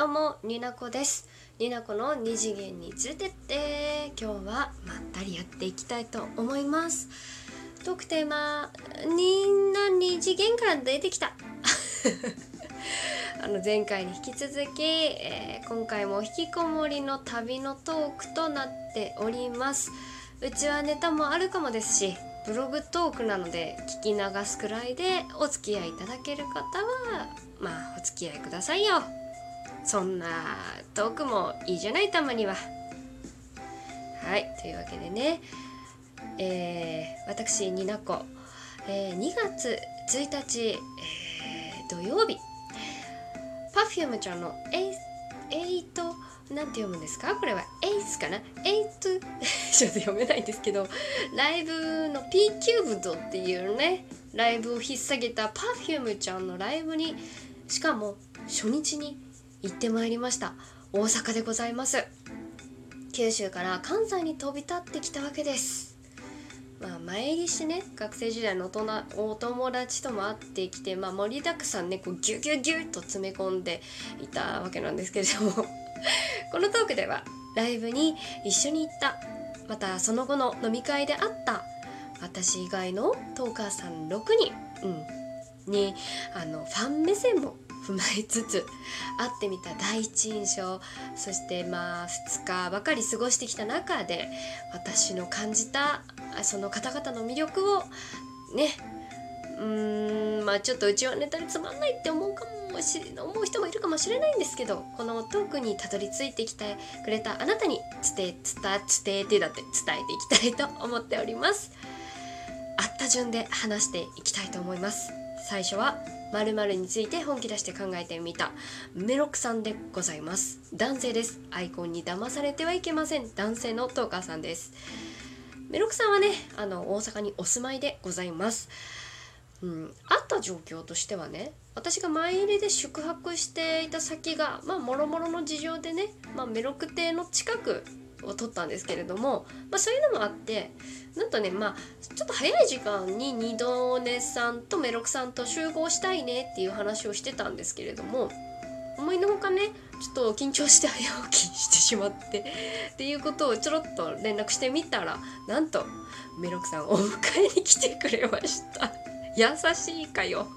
どうもになこです。になこの二次元に連れてって。今日はまったりやっていきたいと思います。トークテーマみんな二次元から出てきた。あの前回に引き続き、えー、今回も引きこもりの旅のトークとなっております。うちはネタもあるかもですしブログトークなので聞き流すくらいでお付き合いいただける方はまあお付き合いくださいよ。そんなトークもいいじゃないたまには。はいというわけでねえー、私になこ、えー、2月1日、えー、土曜日。Perfume ちゃんのエイエイトなんて読むんですか？これはエイスかな？エイト ちょっと読めないんですけどライブの P キューブドっていうねライブを引っ提げた Perfume ちゃんのライブにしかも初日に行ってまいりました。大阪でございます。九州から関西に飛び立ってきたわけです。まあ前入りしてね学生時代の大人お友達とも会ってきて、まあ、盛りだくさんねこうギュギュギュッと詰め込んでいたわけなんですけれども。このトークではライブに一緒に行ったまたその後の飲み会で会った私以外のトーカーさん6人、うん、にあのファン目線も踏まえつつ会ってみた第一印象そしてまあ2日ばかり過ごしてきた中で私の感じたその方々の魅力をねうーんまあちょっとうちはネタでつまんないって思うかもしれない思う人もいるかもしれないんですけどこのトークにたどり着いてきてくれたあなたに伝え伝えてだって伝えていきたいと思っております。あった順で話していきたいと思います。最初は〇〇について本気出して考えてみた。メロクさんでございます。男性です。アイコンに騙されてはいけません。男性のトーカーさんです。メロクさんはねあの大阪にお住まいでございます。うん、あった状況としてはね私が前入りで宿泊していた先がまあもろもろの事情でね、まあ、メロク邸の近くを取ったんですけれども、まあ、そういうのもあってなんとねまあちょっと早い時間に二度寝さんとメロクさんと集合したいねっていう話をしてたんですけれども思いのほかねちょっと緊張して早起きしてしまってっていうことをちょろっと連絡してみたらなんとメロクさんお迎えに来てくれました。優しいかよ。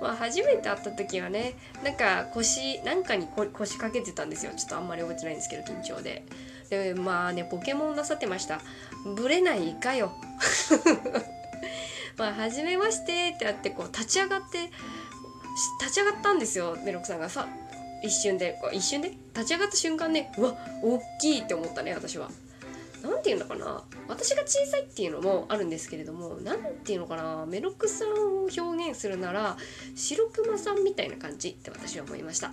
まあ初めて会った時はねなんか腰なんかに腰掛けてたんですよ。ちょっとあんまり覚えてないんですけど緊張で。でまあねポケモンなさってました。ブレないかよ。まあ初めましてってあってこう立ち上がって立ち上がったんですよ。メロクさんが。さ一瞬で。一瞬で？立ち上がった瞬間ねうわ大きいって思ったね私は。何て言うのかな。私が小さいっていうのもあるんですけれども何て言うのかな。メロクさんを表現するなら白熊さんみたいな感じって私は思いました。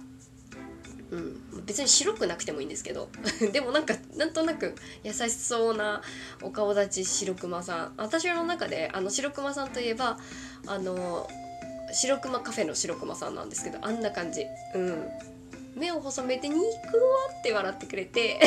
うん、別に白くなくてもいいんですけど。でもなんかなんとなく優しそうなお顔立ち白熊さん。私の中であの白熊さんといえばあの白熊カフェの白熊さんなんですけどあんな感じ。うん。目を細めて「ニコー」って笑ってくれて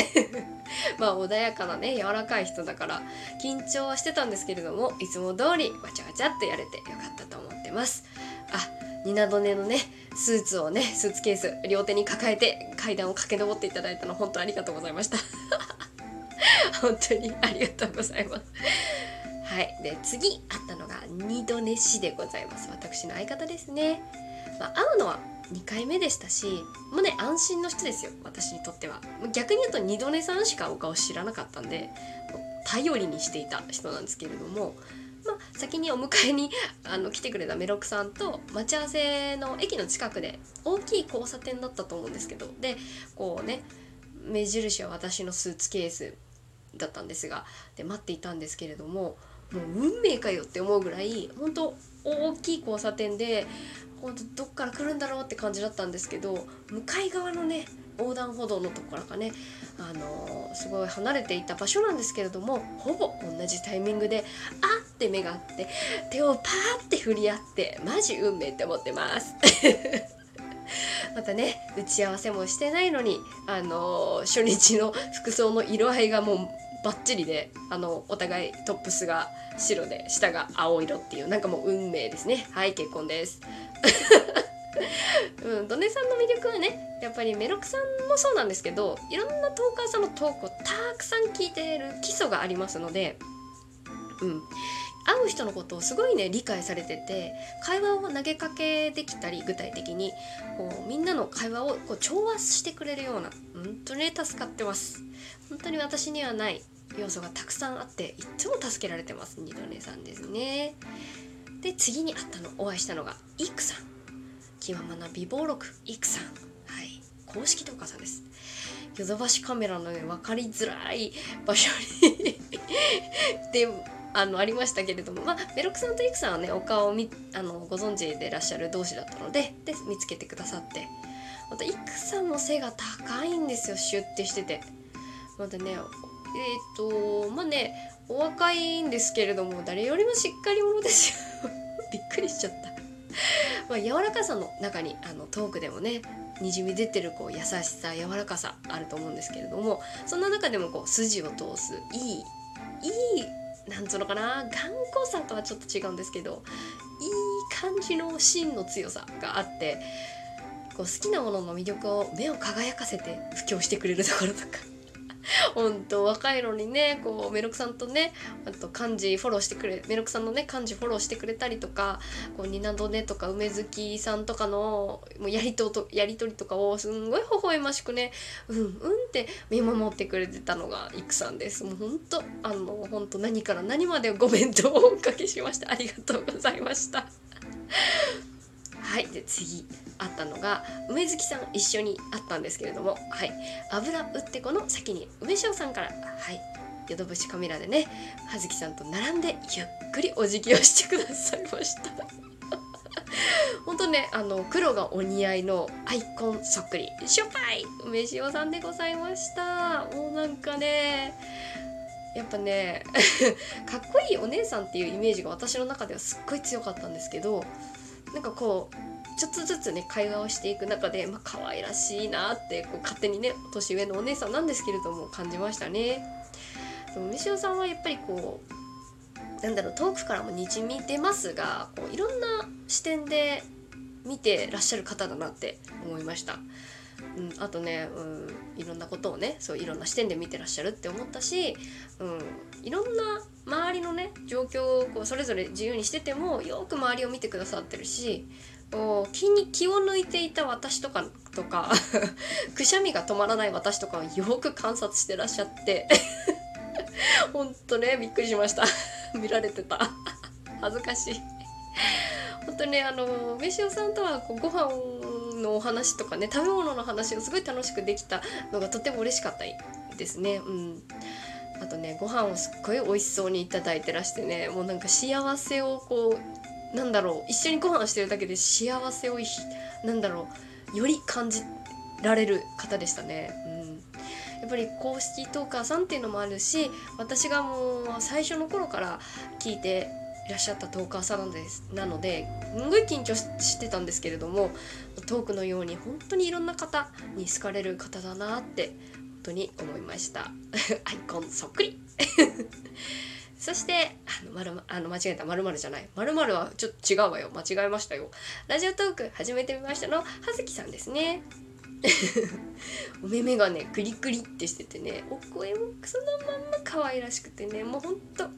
まあ穏やかなね柔らかい人だから緊張はしてたんですけれどもいつも通りわちゃわちゃっとやれてよかったと思ってます。あニナドネのねスーツをねスーツケース両手に抱えて階段を駆け上っていただいたの本当ありがとうございました。本当にありがとうございます。はい。で次あったのが二度寝しでございます。私の相方ですね。まあ、会うのは2回目でしたしもうね安心の人ですよ私にとっては。逆に言うと二度寝さんしかお顔知らなかったんで頼りにしていた人なんですけれどもまあ、先にお迎えにあの来てくれたメロクさんと待ち合わせの駅の近くで大きい交差点だったと思うんですけどでこうね目印は私のスーツケースだったんですがで待っていたんですけれどももう運命かよって思うぐらい本当大きい交差点で本当どっから来るんだろうって感じだったんですけど向かい側のね横断歩道のところかねあのー、すごい離れていた場所なんですけれどもほぼ同じタイミングであって目があって手をパーって振り合ってマジ運命って思ってます。またね打ち合わせもしてないのにあのー、初日の服装の色合いがもうバッチリであのお互いトップスが白で下が青色っていうなんかもう運命ですね。はい結婚です。うん、ドネさんの魅力はねやっぱりメロクさんもそうなんですけどいろんなトーカーさんのトークをたくさん聞いている基礎がありますので、うん、会う人のことをすごいね理解されてて会話を投げかけできたり具体的にこうみんなの会話をこう調和してくれるような本当に助かってます。本当に私にはない。要素がたくさんあっていつも助けられてます二度寝さんですね。で次に会ったのお会いしたのがイクさん。気ままな美貌録イクさん。はい。公式トーカーさんです。ヨドバシカメラのね分かりづらい場所に であのありましたけれども、まあ、メロクさんとイクさんはねお顔をみあのご存知でいらっしゃる同士だったのでで見つけてくださって。またイクさんも背が高いんですよ。シュッてしてて。またねえっ、ー、とまあねお若いんですけれども誰よりもしっかり者ですよびっくりしちゃった。まあ柔らかさの中にあのトークでもねにじみ出てるこう優しさ柔らかさあると思うんですけれどもそんな中でもこう筋を通すいいいいなんつうのかな頑固さとはちょっと違うんですけどいい感じの芯の強さがあってこう好きなものの魅力を目を輝かせて布教してくれるところとか。本当若いのにねこうメロクさんとねあと漢字フォローしてくれメロクさんのね漢字フォローしてくれたりとかこうニナドネとか梅月さんとかのもうやりととやり取りとかをすんごい微笑ましくねうんうんって見守ってくれてたのがイクさんです。もう本当あの本当何から何までご弁当をおかけしましたありがとうございました。はいで次あったのが梅月さん一緒に会ったんですけれどもはい。油売ってこの先に梅塩さんからはい。ヨドブシカメラでね葉月さんと並んでゆっくりお辞儀をしてくださいました。本当ねあの黒がお似合いのアイコンそっくりしょっぱい梅塩さんでございました。もうなんかねやっぱね かっこいいお姉さんっていうイメージが私の中ではすっごい強かったんですけどなんかこうちょっとずつね会話をしていく中で、まあ可愛らしいなってこう勝手にね年上のお姉さんなんですけれども感じましたね。でも西尾さんはやっぱりこうなんだろう遠くからもにじみ出ますがこういろんな視点で見てらっしゃる方だなって思いました。うん、あとね、うん、いろんなことをねそういろんな視点で見てらっしゃるって思ったし、うん、いろんな周りのね状況をこうそれぞれ自由にしててもよく周りを見てくださってるし気に気を抜いていた私とかとか くしゃみが止まらない私とかをよく観察してらっしゃって ほんとねびっくりしました。見られてた。恥ずかしい。本当ねあの飯尾さんとはこうご飯のお話とかね食べ物の話をすごい楽しくできたのがとても嬉しかったですね。うん。あとねご飯をすっごい美味しそうに頂いてらしてねもうなんか幸せをこうなんだろう一緒にご飯してるだけで幸せをなんだろうより感じられる方でしたね。うんやっぱり公式トーカーさんっていうのもあるし私がもう最初の頃から聞いていらっしゃったトーカーさんなんですなのですんごい緊張してたんですけれどもトークのように本当にいろんな方に好かれる方だなって当に思いました アイコンそっくり そして、あの、まる、あの、間違えた、まるまるじゃない。まるまるはちょっと違うわよ。間違えましたよ。ラジオトーク始めてみましたの、はずきさんですね。お目目がね、クリクリってしててね、お声もそのまんま可愛らしくてね、もうほんと、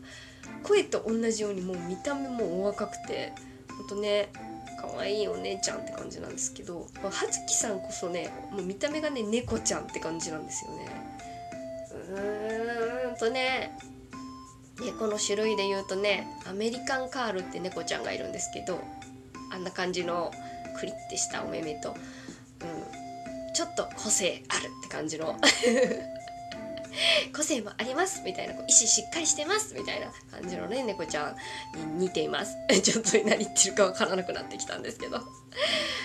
声と同じようにもう見た目もお若くて、ほんとね、可愛いお姉ちゃんって感じなんですけど、葉月さんこそね、もう見た目がね、猫ちゃんって感じなんですよね。うーんとね、でこの種類で言うとねアメリカンカールって猫ちゃんがいるんですけどあんな感じのクリッてしたお目目と、うん、ちょっと個性あるって感じの 個性もありますみたいな意思しっかりしてますみたいな感じのね猫ちゃんに似ています。ちょっと何言ってるか分からなくなってきたんですけど。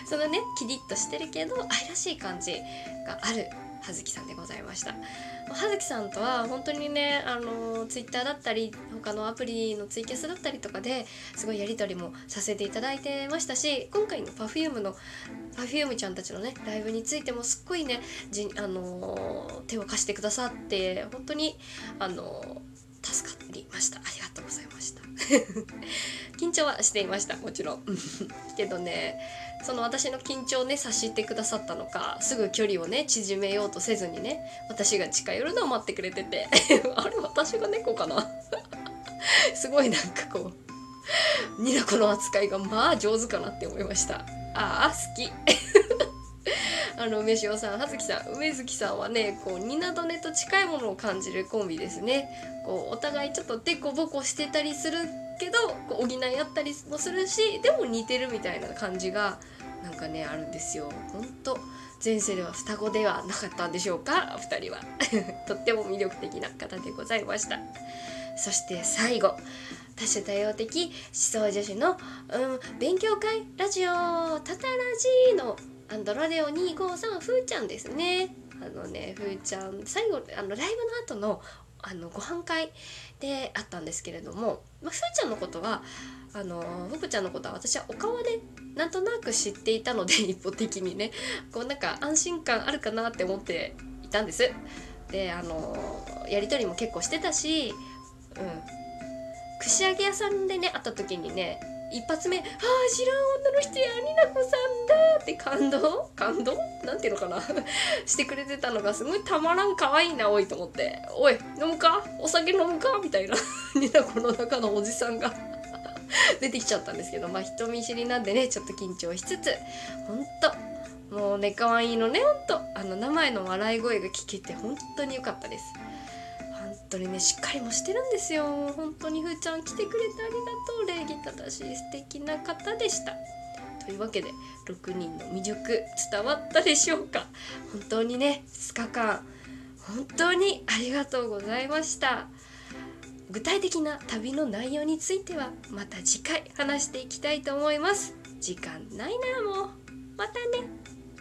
そのねキリッとしてるけど愛らしい感じがある葉月さんでございました。葉月さんとは本当にねあのツイッターだったり他のアプリのツイキャスだったりとかですごいやり取りもさせていただいてましたし今回の Perfume の Perfume ちゃんたちのねライブについてもすっごいねじあの手を貸してくださって本当にあの助かりました。ありがとうございました。緊張はしていました。もちろん。けどねその私の緊張をね察してくださったのかすぐ距離をね縮めようとせずにね私が近寄るのを待ってくれてて。あれ私が猫かな？すごいなんかこうニナコの扱いがまあ上手かなって思いました。ああ好き。あの梅塩さん葉月さん梅月さんはねこうニナドネと近いものを感じるコンビですね。こうお互いちょっとデコボコしてたりするけどこう補い合ったりもするしでも似てるみたいな感じがなんかねあるんですよ。ほんと前世では双子ではなかったんでしょうか？2人は。とっても魅力的な方でございました。そして最後多種多様的思想女子の、うん、勉強会ラジオタタラジーのアンドロデオ253ふーちゃんですね。あのねふーちゃん最後あのライブの後のあのご飯会であったんですけれども、まあ、ふーちゃんのことはあのふくちゃんのことは私はお顔でなんとなく知っていたので 一方的にね。こうなんか安心感あるかなって思っていたんです。であのやり取りも結構してたし、うん、串揚げ屋さんでね会った時にね一発目「ああ知らん女の人やニナコさんだ!」って感動？感動？なんていうのかな？してくれてたのがすごいたまらん可愛いなおいと思って「おい飲むか？お酒飲むか?」みたいな。ニナコの中のおじさんが出てきちゃったんですけどまあ人見知りなんでねちょっと緊張しつつ。ほんと。もうね可愛いいのねほんと。あの名前の笑い声が聞けて本当に良かったです。当にねしっかりもしてるんですよ。本当にふーちゃん来てくれてありがとう礼儀正しい素敵な方でした。というわけで6人の魅力伝わったでしょうか？本当にね2日間本当にありがとうございました。具体的な旅の内容についてはまた次回話していきたいと思います。時間ないなもう。またね。